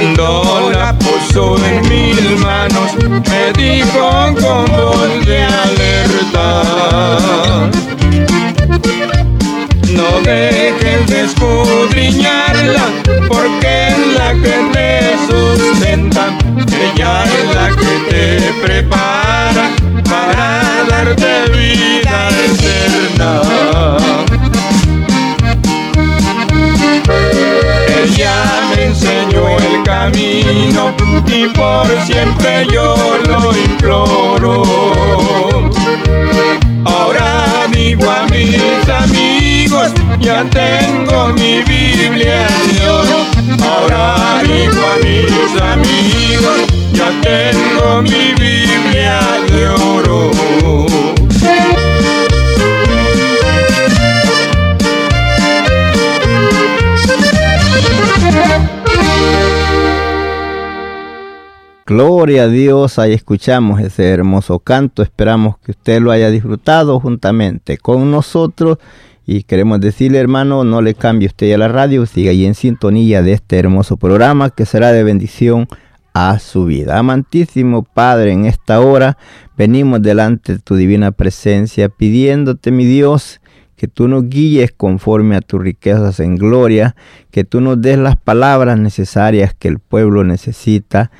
Cuando la puso en mis manos, me dijo con voz de alerta. No dejes de escudriñarla, porque es la que te sustenta. Ella es la que te prepara camino y por siempre yo lo imploro. Ahora digo a mis amigos, ya tengo mi Biblia de oro. Ahora digo a mis amigos, ya tengo mi Biblia de oro. Gloria a Dios, ahí escuchamos ese hermoso canto. Esperamos que usted lo haya disfrutado juntamente con nosotros. Y queremos decirle, hermano, no le cambie usted a la radio, siga ahí en sintonía de este hermoso programa que será de bendición a su vida. Amantísimo Padre, en esta hora venimos delante de tu divina presencia pidiéndote, mi Dios, que tú nos guíes conforme a tus riquezas en gloria, que tú nos des las palabras necesarias que el pueblo necesita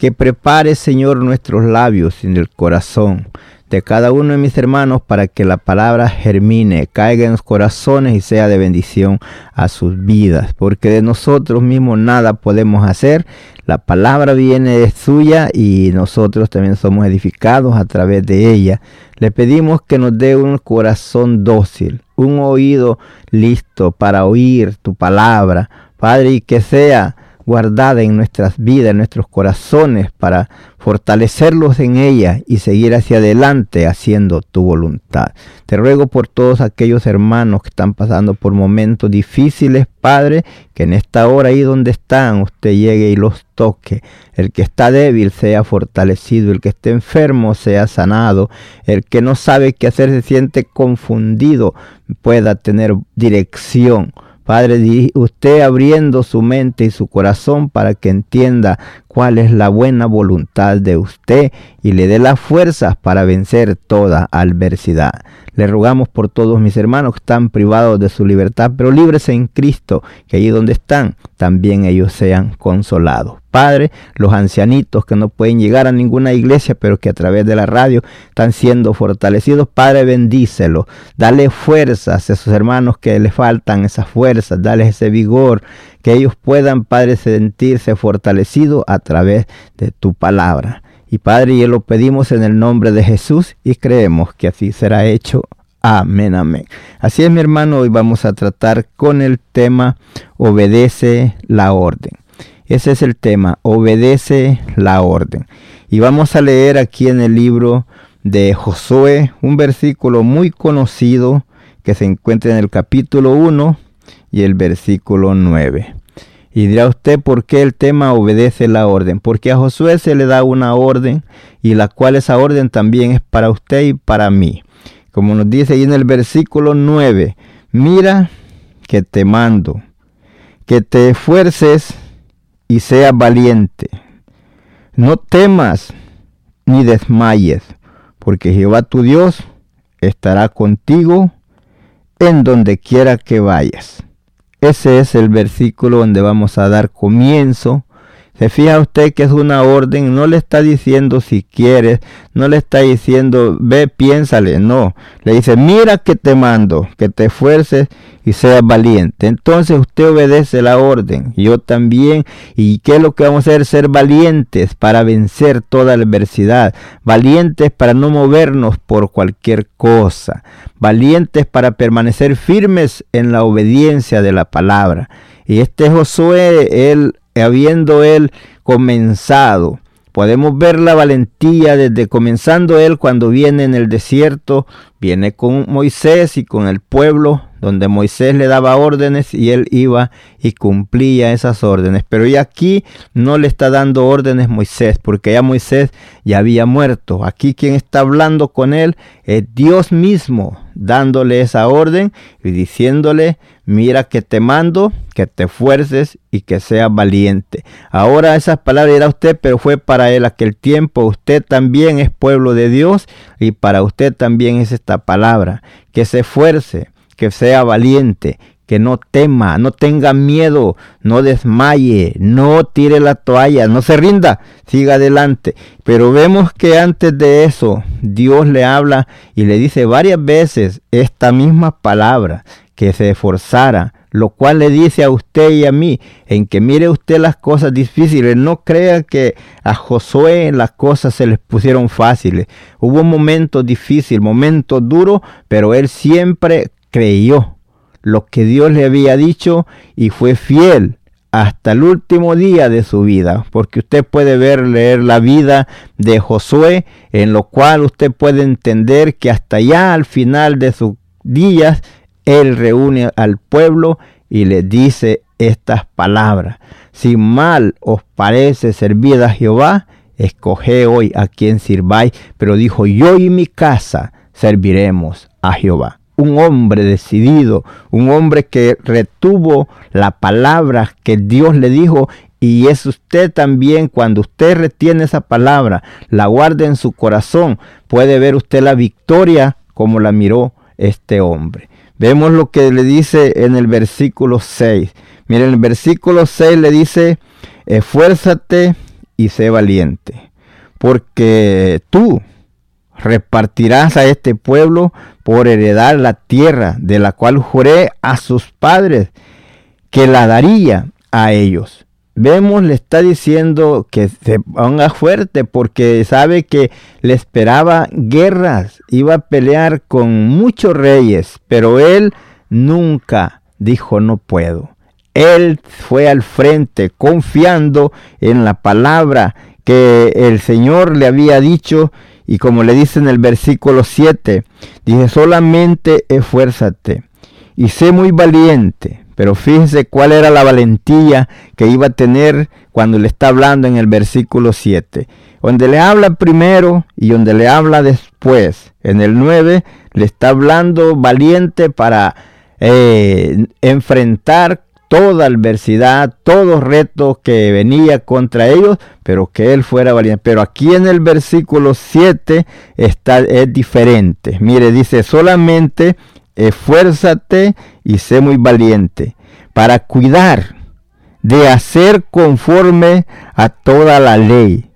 que prepare, Señor, nuestros labios en el corazón de cada uno de mis hermanos para que la palabra germine, caiga en los corazones y sea de bendición a sus vidas, porque de nosotros mismos nada podemos hacer. La palabra viene de suya y nosotros también somos edificados a través de ella. Le pedimos que nos dé un corazón dócil, un oído listo para oír tu palabra, Padre, y que sea guardada en nuestras vidas, en nuestros corazones, para fortalecerlos en ella y seguir hacia adelante haciendo tu voluntad. Te ruego por todos aquellos hermanos que están pasando por momentos difíciles, Padre, que en esta hora ahí donde están, usted llegue y los toque. El que está débil sea fortalecido, el que esté enfermo sea sanado, el que no sabe qué hacer se siente confundido, pueda tener dirección Padre, usted abriendo su mente y su corazón para que entienda cuál es la buena voluntad de usted y le dé las fuerzas para vencer toda adversidad. Le rogamos por todos mis hermanos que están privados de su libertad, pero libres en Cristo, que allí donde están, también ellos sean consolados. Padre, los ancianitos que no pueden llegar a ninguna iglesia, pero que a través de la radio están siendo fortalecidos, Padre, bendícelos. Dale fuerzas a esos hermanos que les faltan esas fuerzas, dale ese vigor, que ellos puedan, Padre, sentirse fortalecidos a través de tu palabra. Y Padre, y lo pedimos en el nombre de Jesús y creemos que así será hecho. Amén, amén. Así es, mi hermano, hoy vamos a tratar con el tema obedece la orden. Ese es el tema, obedece la orden. Y vamos a leer aquí en el libro de Josué un versículo muy conocido que se encuentra en el capítulo 1 y el versículo 9. Y dirá usted por qué el tema obedece la orden. Porque a Josué se le da una orden y la cual esa orden también es para usted y para mí. Como nos dice ahí en el versículo 9, mira que te mando, que te esfuerces y seas valiente. No temas ni desmayes, porque Jehová tu Dios estará contigo en donde quiera que vayas. Ese es el versículo donde vamos a dar comienzo se fija usted que es una orden, no le está diciendo si quieres, no le está diciendo ve, piénsale, no. Le dice, mira que te mando, que te esfuerces y seas valiente. Entonces usted obedece la orden, yo también. ¿Y qué es lo que vamos a hacer? Ser valientes para vencer toda adversidad, valientes para no movernos por cualquier cosa, valientes para permanecer firmes en la obediencia de la palabra. Y este Josué, él habiendo él comenzado. Podemos ver la valentía desde comenzando él cuando viene en el desierto, viene con Moisés y con el pueblo donde Moisés le daba órdenes y él iba y cumplía esas órdenes. Pero ya aquí no le está dando órdenes Moisés, porque ya Moisés ya había muerto. Aquí quien está hablando con él es Dios mismo, dándole esa orden y diciéndole, mira que te mando, que te fuerces y que seas valiente. Ahora esas palabras era usted, pero fue para él aquel tiempo. Usted también es pueblo de Dios y para usted también es esta palabra, que se esfuerce que sea valiente, que no tema, no tenga miedo, no desmaye, no tire la toalla, no se rinda, siga adelante. Pero vemos que antes de eso Dios le habla y le dice varias veces esta misma palabra, que se esforzara, lo cual le dice a usted y a mí, en que mire usted las cosas difíciles, no crea que a Josué las cosas se les pusieron fáciles. Hubo momentos difíciles, momentos duros, pero él siempre creyó lo que Dios le había dicho y fue fiel hasta el último día de su vida, porque usted puede ver, leer la vida de Josué, en lo cual usted puede entender que hasta ya al final de sus días, él reúne al pueblo y le dice estas palabras. Si mal os parece servir a Jehová, escoge hoy a quien sirváis, pero dijo, yo y mi casa serviremos a Jehová un hombre decidido, un hombre que retuvo la palabra que Dios le dijo y es usted también, cuando usted retiene esa palabra, la guarda en su corazón, puede ver usted la victoria como la miró este hombre. Vemos lo que le dice en el versículo 6. Miren, el versículo 6 le dice, esfuérzate y sé valiente, porque tú repartirás a este pueblo por heredar la tierra de la cual juré a sus padres que la daría a ellos. Vemos, le está diciendo que se ponga fuerte porque sabe que le esperaba guerras, iba a pelear con muchos reyes, pero él nunca dijo no puedo. Él fue al frente confiando en la palabra que el Señor le había dicho y como le dice en el versículo 7, dice, solamente esfuérzate y sé muy valiente. Pero fíjese cuál era la valentía que iba a tener cuando le está hablando en el versículo 7. Donde le habla primero y donde le habla después. En el 9 le está hablando valiente para eh, enfrentar toda adversidad, todo reto que venía contra ellos, pero que él fuera valiente. Pero aquí en el versículo 7 está, es diferente. Mire, dice, solamente esfuérzate y sé muy valiente para cuidar de hacer conforme a toda la ley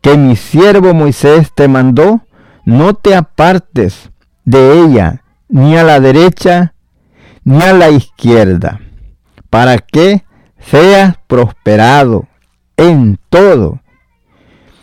que mi siervo Moisés te mandó, no te apartes de ella, ni a la derecha, ni a la izquierda para que seas prosperado en todo,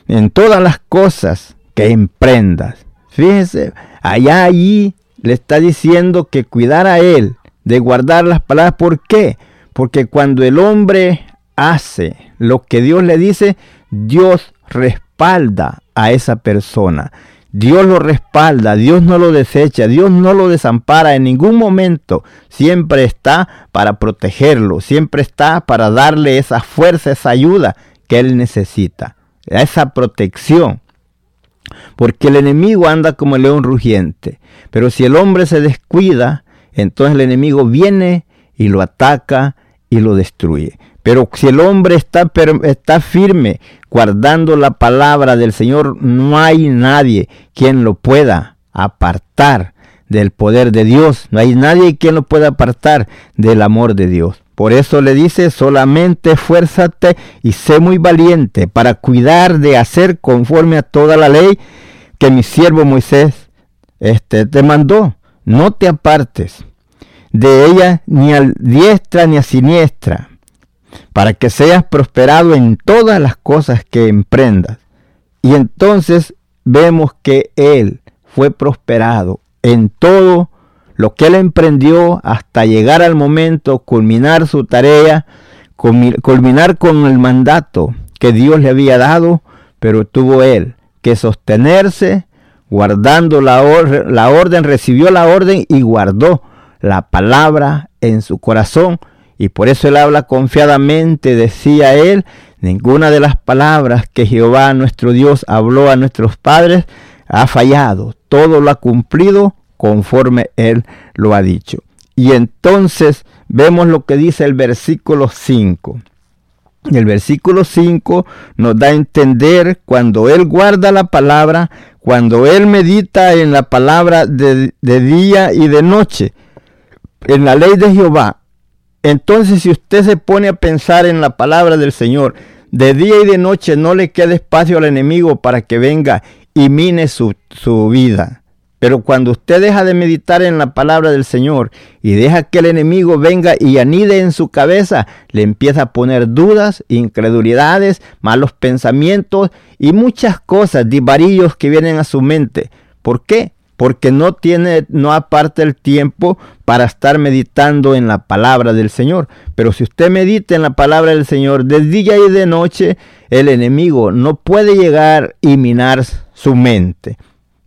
en todas las cosas que emprendas. Fíjense, allá allí le está diciendo que cuidar a él, de guardar las palabras. ¿Por qué? Porque cuando el hombre hace lo que Dios le dice, Dios respalda a esa persona. Dios lo respalda, Dios no lo desecha, Dios no lo desampara en ningún momento. Siempre está para protegerlo, siempre está para darle esa fuerza, esa ayuda que él necesita, esa protección. Porque el enemigo anda como el león rugiente. Pero si el hombre se descuida, entonces el enemigo viene y lo ataca y lo destruye. Pero si el hombre está, está firme guardando la palabra del Señor, no hay nadie quien lo pueda apartar del poder de Dios. No hay nadie quien lo pueda apartar del amor de Dios. Por eso le dice, solamente esfuérzate y sé muy valiente para cuidar de hacer conforme a toda la ley que mi siervo Moisés este, te mandó. No te apartes de ella ni a diestra ni a siniestra, para que seas prosperado en todas las cosas que emprendas. Y entonces vemos que él fue prosperado en todo lo que él emprendió hasta llegar al momento, culminar su tarea, culminar con el mandato que Dios le había dado, pero tuvo él que sostenerse guardando la, la orden, recibió la orden y guardó la palabra en su corazón. Y por eso él habla confiadamente, decía él, ninguna de las palabras que Jehová nuestro Dios habló a nuestros padres ha fallado, todo lo ha cumplido conforme él lo ha dicho. Y entonces vemos lo que dice el versículo 5. El versículo 5 nos da a entender cuando Él guarda la palabra, cuando Él medita en la palabra de, de, día y de noche, en la ley de Jehová. Entonces si usted se pone a pensar en la palabra del Señor, de día y de noche no le queda espacio al enemigo para que venga y mine su, su vida. Pero cuando usted deja de meditar en la palabra del Señor y deja que el enemigo venga y anide en su cabeza, le empieza a poner dudas, incredulidades, malos pensamientos y muchas cosas, divarillos que vienen a su mente. ¿Por qué? Porque no tiene, no aparte el tiempo para estar meditando en la palabra del Señor. Pero si usted medita en la palabra del Señor de día y de noche, el enemigo no puede llegar y minar su mente.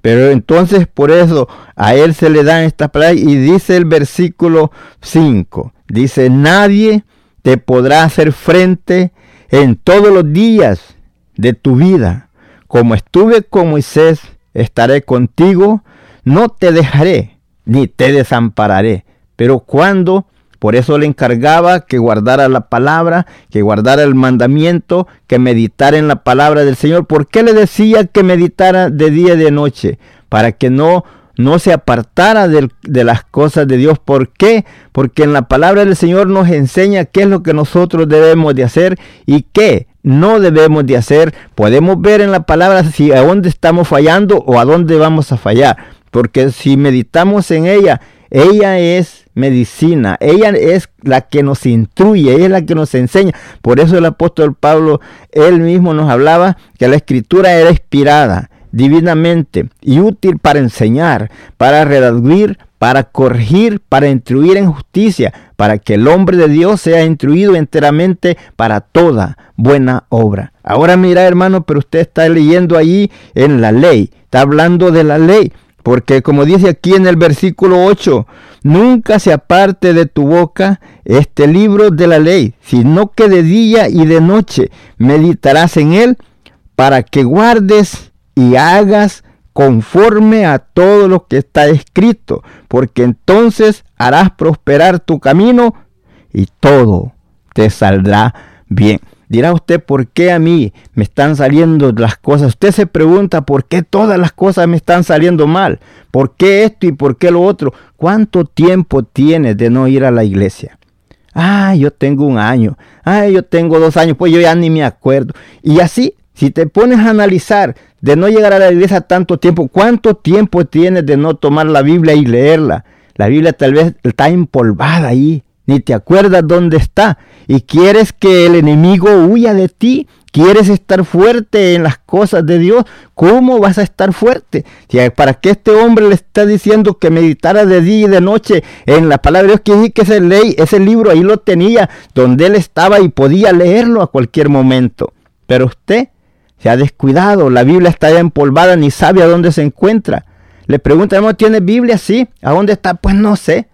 Pero entonces por eso a él se le dan estas palabras y dice el versículo 5, dice, nadie te podrá hacer frente en todos los días de tu vida. Como estuve con Moisés, estaré contigo, no te dejaré, ni te desampararé. Pero cuando por eso le encargaba que guardara la palabra, que guardara el mandamiento, que meditara en la palabra del Señor. ¿Por qué le decía que meditara de día y de noche? Para que no, no se apartara de, las cosas de Dios. ¿Por qué? Porque en la palabra del Señor nos enseña qué es lo que nosotros debemos de hacer y qué no debemos de hacer. Podemos ver en la palabra si a dónde estamos fallando o a dónde vamos a fallar. Porque si meditamos en ella, ella es medicina, ella es la que nos instruye, ella es la que nos enseña. Por eso el apóstol Pablo, él mismo nos hablaba que la escritura era inspirada divinamente y útil para enseñar, para redarguir, para corregir, para instruir en justicia, para que el hombre de Dios sea instruido enteramente para toda buena obra. Ahora mira hermano, pero usted está leyendo allí en la ley, está hablando de la ley. Porque como dice aquí en el versículo 8, nunca se aparte de tu boca este libro de la ley, sino que de día y de noche meditarás en él para que guardes y hagas conforme a todo lo que está escrito, porque entonces harás prosperar tu camino y todo te saldrá bien. Dirá usted, ¿por qué a mí me están saliendo las cosas? Usted se pregunta, ¿por qué todas las cosas me están saliendo mal? ¿Por qué esto y por qué lo otro? ¿Cuánto tiempo tienes de no ir a la iglesia? Ah, yo tengo un año. Ah, yo tengo dos años. Pues yo ya ni me acuerdo. Y así, si te pones a analizar de no llegar a la iglesia tanto tiempo, ¿cuánto tiempo tienes de no tomar la Biblia y leerla? La Biblia tal vez está empolvada ahí ni te acuerdas dónde está, y quieres que el enemigo huya de ti, quieres estar fuerte en las cosas de Dios, ¿cómo vas a estar fuerte? ¿Para qué este hombre le está diciendo que meditara de día y de noche en la palabra de Dios? Quiere decir que ese, ley, ese libro ahí lo tenía, donde él estaba y podía leerlo a cualquier momento. Pero usted se ha descuidado, la Biblia está ya empolvada, ni sabe a dónde se encuentra. Le pregunta, ¿tiene Biblia? Sí. ¿A dónde está? Pues no sé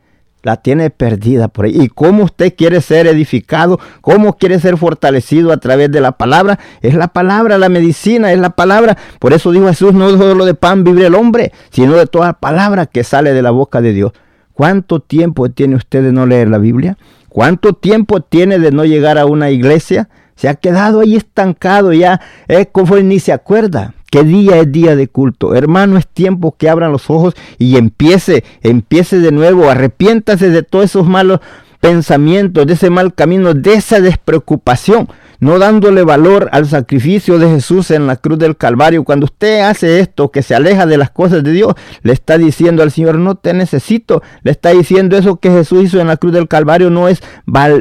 la tiene perdida por ahí. ¿Y cómo usted quiere ser edificado? ¿Cómo quiere ser fortalecido a través de la palabra? Es la palabra, la medicina, es la palabra. Por eso dijo Jesús, no solo de pan vive el hombre, sino de toda palabra que sale de la boca de Dios. ¿Cuánto tiempo tiene usted de no leer la Biblia? ¿Cuánto tiempo tiene de no llegar a una iglesia? Se ha quedado ahí estancado ya, es como ni se acuerda. ¿Qué día es día de culto? Hermano, es tiempo que abran los ojos y empiece, empiece de nuevo, arrepiéntase de todos esos malos pensamientos, de ese mal camino, de esa despreocupación no dándole valor al sacrificio de Jesús en la cruz del Calvario. Cuando usted hace esto, que se aleja de las cosas de Dios, le está diciendo al Señor, no te necesito. Le está diciendo eso que Jesús hizo en la cruz del Calvario no es,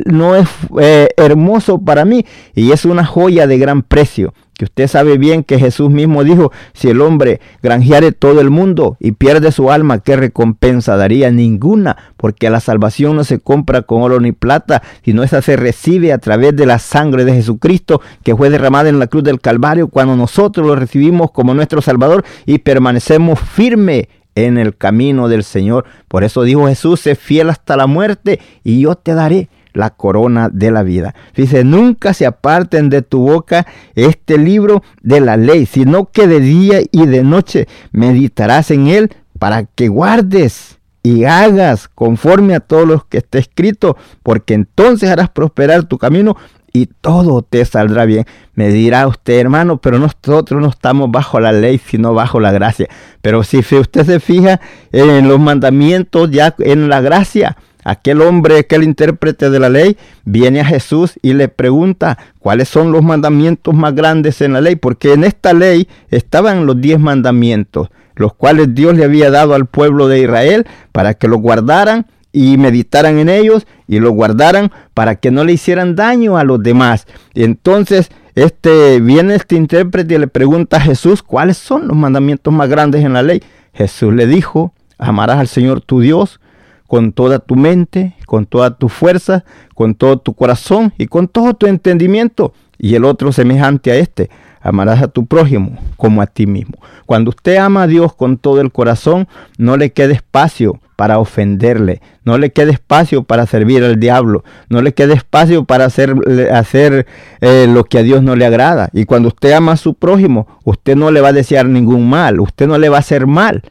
no es eh, hermoso para mí y es una joya de gran precio que usted sabe bien que Jesús mismo dijo, si el hombre granjeare todo el mundo y pierde su alma, ¿qué recompensa daría? Ninguna, porque la salvación no se compra con oro ni plata, sino esa se recibe a través de la sangre de Jesucristo que fue derramada en la cruz del Calvario cuando nosotros lo recibimos como nuestro Salvador y permanecemos firmes en el camino del Señor. Por eso dijo Jesús, sé fiel hasta la muerte y yo te daré la corona de la vida. Dice, nunca se aparten de tu boca este libro de la ley, sino que de día y de noche meditarás en él para que guardes y hagas conforme a todo lo que está escrito, porque entonces harás prosperar tu camino y todo te saldrá bien. Me dirá usted, hermano, pero nosotros no estamos bajo la ley, sino bajo la gracia. Pero si usted se fija en los mandamientos, ya en la gracia, Aquel hombre, aquel intérprete de la ley, viene a Jesús y le pregunta cuáles son los mandamientos más grandes en la ley, porque en esta ley estaban los diez mandamientos, los cuales Dios le había dado al pueblo de Israel para que los guardaran y meditaran en ellos y los guardaran para que no le hicieran daño a los demás. Y entonces este viene este intérprete y le pregunta a Jesús cuáles son los mandamientos más grandes en la ley. Jesús le dijo, amarás al Señor tu Dios con toda tu mente, con toda tu fuerza, con todo tu corazón y con todo tu entendimiento. Y el otro semejante a este, amarás a tu prójimo como a ti mismo. Cuando usted ama a Dios con todo el corazón, no le quede espacio para ofenderle, no le quede espacio para servir al diablo, no le quede espacio para hacer, hacer eh, lo que a Dios no le agrada. Y cuando usted ama a su prójimo, usted no le va a desear ningún mal, usted no le va a hacer mal,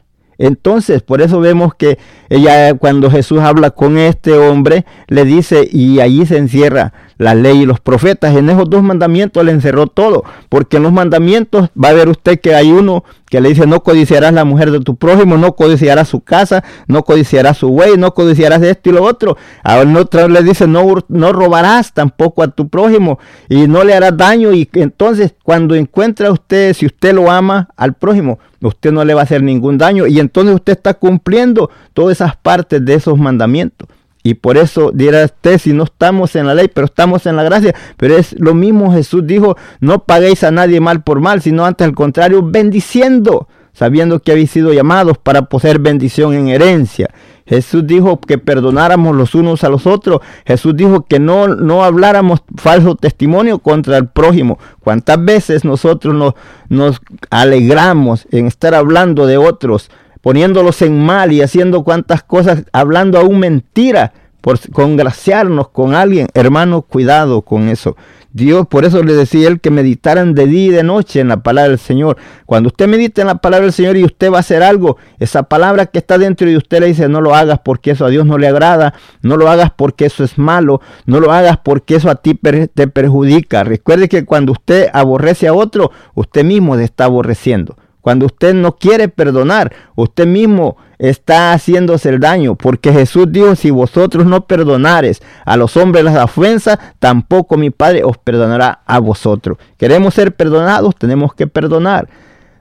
entonces, por eso vemos que ella cuando Jesús habla con este hombre, le dice, y allí se encierra la ley y los profetas. En esos dos mandamientos le encerró todo, porque en los mandamientos va a ver usted que hay uno que le dice, no codiciarás la mujer de tu prójimo, no codiciarás su casa, no codiciarás su güey, no codiciarás esto y lo otro. A otro le dice, no, no robarás tampoco a tu prójimo y no le harás daño. Y entonces cuando encuentra usted, si usted lo ama al prójimo, usted no le va a hacer ningún daño y entonces usted está cumpliendo todas esas partes de esos mandamientos. Y por eso dirá usted, si no estamos en la ley, pero estamos en la gracia. Pero es lo mismo Jesús dijo, no paguéis a nadie mal por mal, sino antes al contrario, bendiciendo, sabiendo que habéis sido llamados para poseer bendición en herencia. Jesús dijo que perdonáramos los unos a los otros. Jesús dijo que no, no habláramos falso testimonio contra el prójimo. ¿Cuántas veces nosotros nos, nos alegramos en estar hablando de otros? Poniéndolos en mal y haciendo cuantas cosas, hablando aún mentira, por congraciarnos con alguien. Hermano, cuidado con eso. Dios, por eso le decía él que meditaran de día y de noche en la palabra del Señor. Cuando usted medita en la palabra del Señor y usted va a hacer algo, esa palabra que está dentro de usted le dice, no lo hagas porque eso a Dios no le agrada, no lo hagas porque eso es malo, no lo hagas porque eso a ti te perjudica. Recuerde que cuando usted aborrece a otro, usted mismo se está aborreciendo. Cuando usted no quiere perdonar, usted mismo está haciéndose el daño, porque Jesús dijo, si vosotros no perdonares a los hombres las ofensas, tampoco mi Padre os perdonará a vosotros. Queremos ser perdonados, tenemos que perdonar.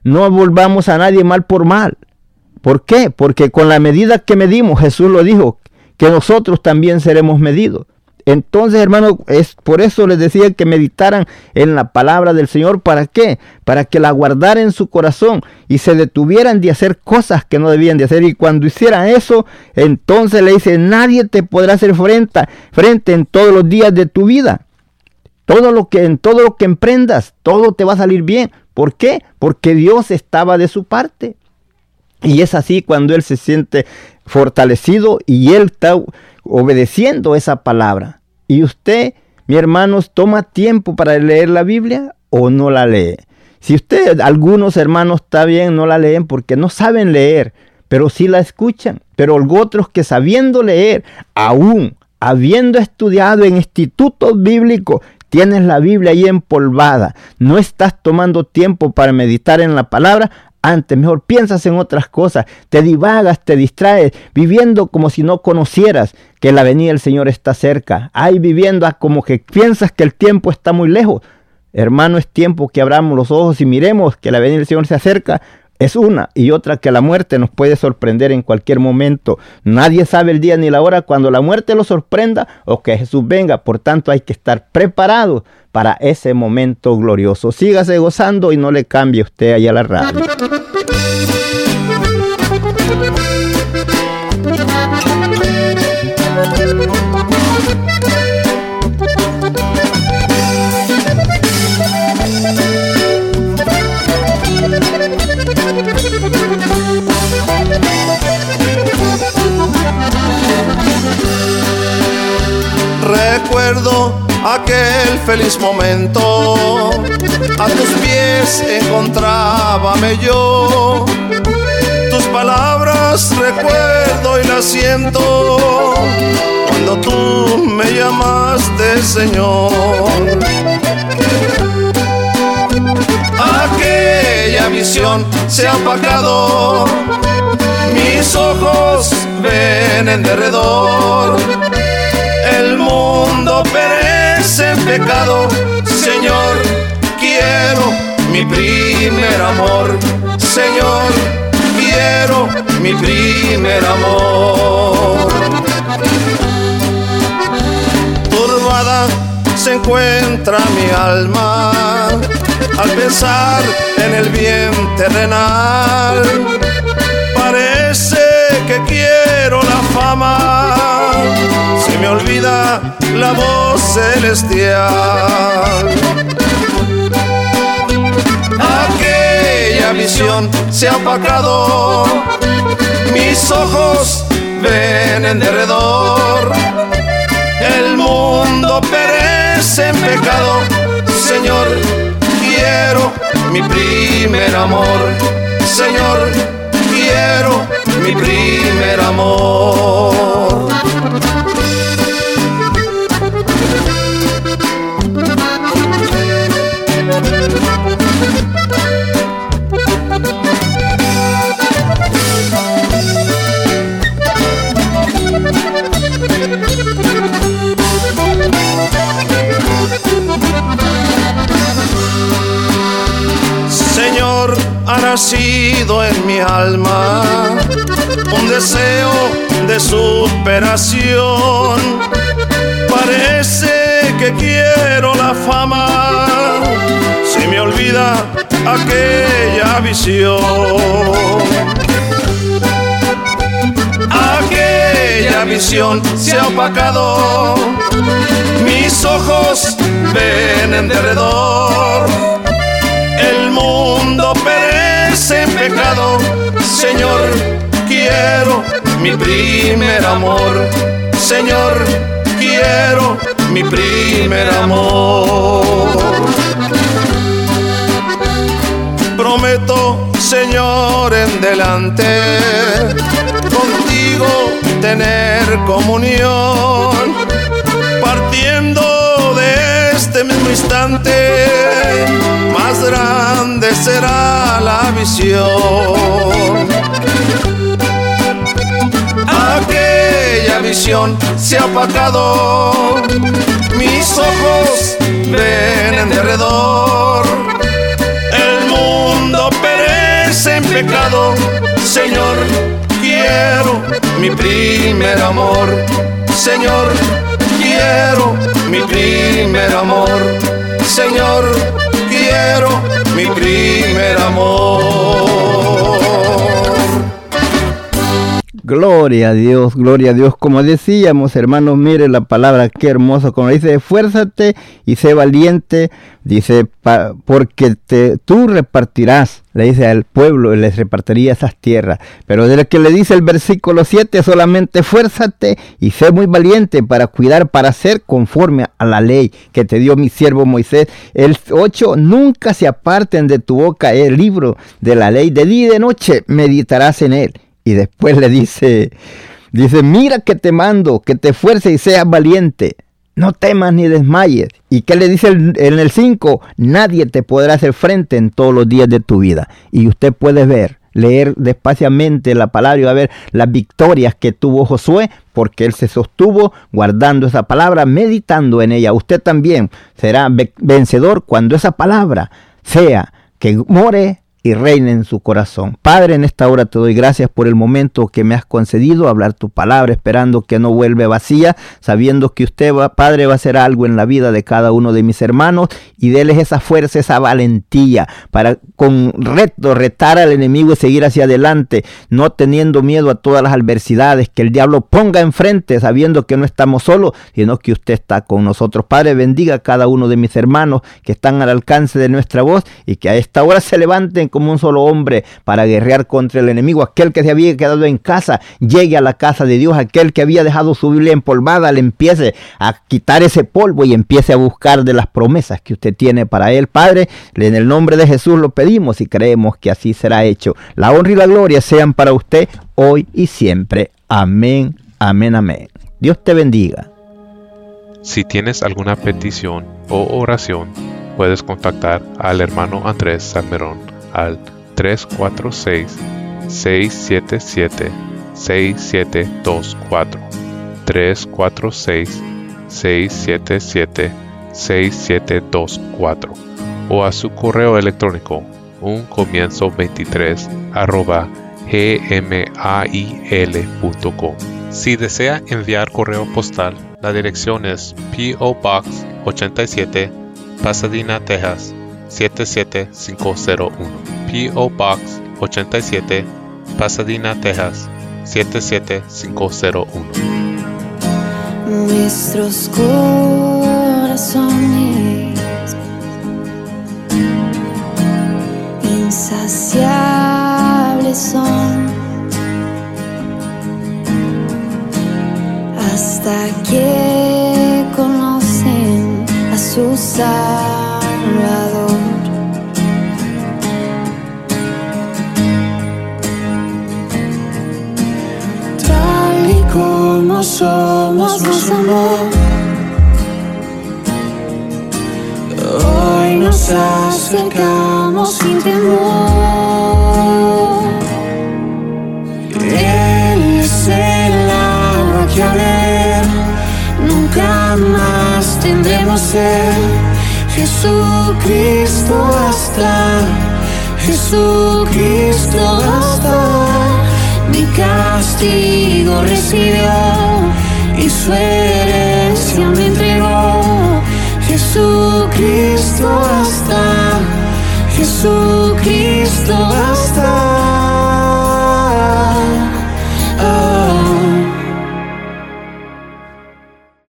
No volvamos a nadie mal por mal. ¿Por qué? Porque con la medida que medimos, Jesús lo dijo, que nosotros también seremos medidos. Entonces, hermano, es por eso les decía que meditaran en la palabra del Señor. ¿Para qué? Para que la guardaran en su corazón y se detuvieran de hacer cosas que no debían de hacer. Y cuando hicieran eso, entonces le dice, nadie te podrá hacer frente, frente en todos los días de tu vida. Todo lo que en todo lo que emprendas, todo te va a salir bien. ¿Por qué? Porque Dios estaba de su parte. Y es así cuando él se siente fortalecido y él está obedeciendo esa palabra. Y usted, mi hermanos, toma tiempo para leer la Biblia o no la lee. Si usted, algunos hermanos, está bien, no la leen porque no saben leer, pero sí la escuchan. Pero otros que sabiendo leer, aún habiendo estudiado en institutos bíblicos, tienes la Biblia ahí empolvada, no estás tomando tiempo para meditar en la palabra, antes, mejor piensas en otras cosas, te divagas, te distraes, viviendo como si no conocieras que la venida del Señor está cerca. Ahí viviendo como que piensas que el tiempo está muy lejos. Hermano, es tiempo que abramos los ojos y miremos que la venida del Señor se acerca es una y otra que la muerte nos puede sorprender en cualquier momento. Nadie sabe el día ni la hora cuando la muerte lo sorprenda o que Jesús venga. Por tanto hay que estar preparados para ese momento glorioso. Sígase gozando y no le cambie usted allá la radio. Recuerdo aquel feliz momento, a tus pies encontrábame yo. Tus palabras recuerdo y las siento cuando tú me llamaste Señor. Aquella visión se ha apagado, mis ojos ven en derredor mundo perece en pecado, Señor, quiero mi primer amor, Señor, quiero mi primer amor. Turbada se encuentra mi alma al pensar en el bien terrenal. Parece que quiero la fama la voz celestial. Aquella visión se ha apagado, mis ojos ven en derredor. El mundo perece en pecado, Señor, quiero mi primer amor. Señor, quiero mi primer amor. Ha nacido en mi alma un deseo de superación. Parece que quiero la fama, se me olvida aquella visión. Aquella visión se ha opacado, mis ojos ven en derredor. El mundo perece en pecado, Señor, quiero mi primer amor. Señor, quiero mi primer amor. Prometo, Señor, en delante, contigo tener comunión, mismo instante, más grande será la visión. Aquella visión se ha apagado, mis ojos ven en derredor en pecado, Señor, quiero mi primer amor. Señor, quiero mi primer amor. Señor, quiero mi primer amor. Gloria a Dios, gloria a Dios. Como decíamos, hermanos, mire la palabra, qué hermoso. Como dice, esfuérzate y sé valiente. Dice, porque te, tú repartirás, le dice al pueblo, les repartiría esas tierras. Pero de lo que le dice el versículo 7, solamente esfuérzate y sé muy valiente para cuidar, para ser conforme a la ley que te dio mi siervo Moisés. El 8, nunca se aparten de tu boca el libro de la ley. De día y de noche meditarás en él Y después le dice, dice, mira que te mando, que te esfuerces y seas valiente. No temas ni desmayes. ¿Y qué le dice en el 5? Nadie te podrá hacer frente en todos los días de tu vida. Y usted puede ver, leer despaciamente la palabra y ver las victorias que tuvo Josué, porque él se sostuvo guardando esa palabra, meditando en ella. Usted también será vencedor cuando esa palabra sea que more y reine en su corazón. Padre, en esta hora te doy gracias por el momento que me has concedido hablar tu palabra, esperando que no vuelva vacía, sabiendo que usted, va, Padre, va a hacer algo en la vida de cada uno de mis hermanos y déles esa fuerza, esa valentía para con reto retar al enemigo y seguir hacia adelante, no teniendo miedo a todas las adversidades que el diablo ponga enfrente, sabiendo que no estamos solos, sino que usted está con nosotros. Padre, bendiga a cada uno de mis hermanos que están al alcance de nuestra voz y que a esta hora se levanten como un solo hombre para guerrear contra el enemigo. Aquel que se había quedado en casa, llegue a la casa de Dios. Aquel que había dejado su Biblia empolvada, le empiece a quitar ese polvo y empiece a buscar de las promesas que usted tiene para él. Padre, en el nombre de Jesús lo pedimos y creemos que así será hecho. La honra y la gloria sean para usted hoy y siempre. Amén, amén, amén. Dios te bendiga. Si tienes alguna petición o oración, puedes contactar al hermano Andrés Salmerón al 346-677-6724. 346-677-6724 o a su correo electrónico un comienzo 23 arroba gmail.com. Si desea enviar correo postal, la dirección es PO Box 87, Pasadena, Texas 77501. P.O. Box 87, Pasadena, Texas 77501. Nuestros corazones insaciables son hasta que conocen a su Salvador. Somos más amor. Hoy nos acercamos sin temor. Él es el agua que ver nunca más tendremos ser. Jesucristo hasta, Jesucristo hasta mi castigo recibió y su herencia me entregó. Jesucristo basta, Jesucristo basta.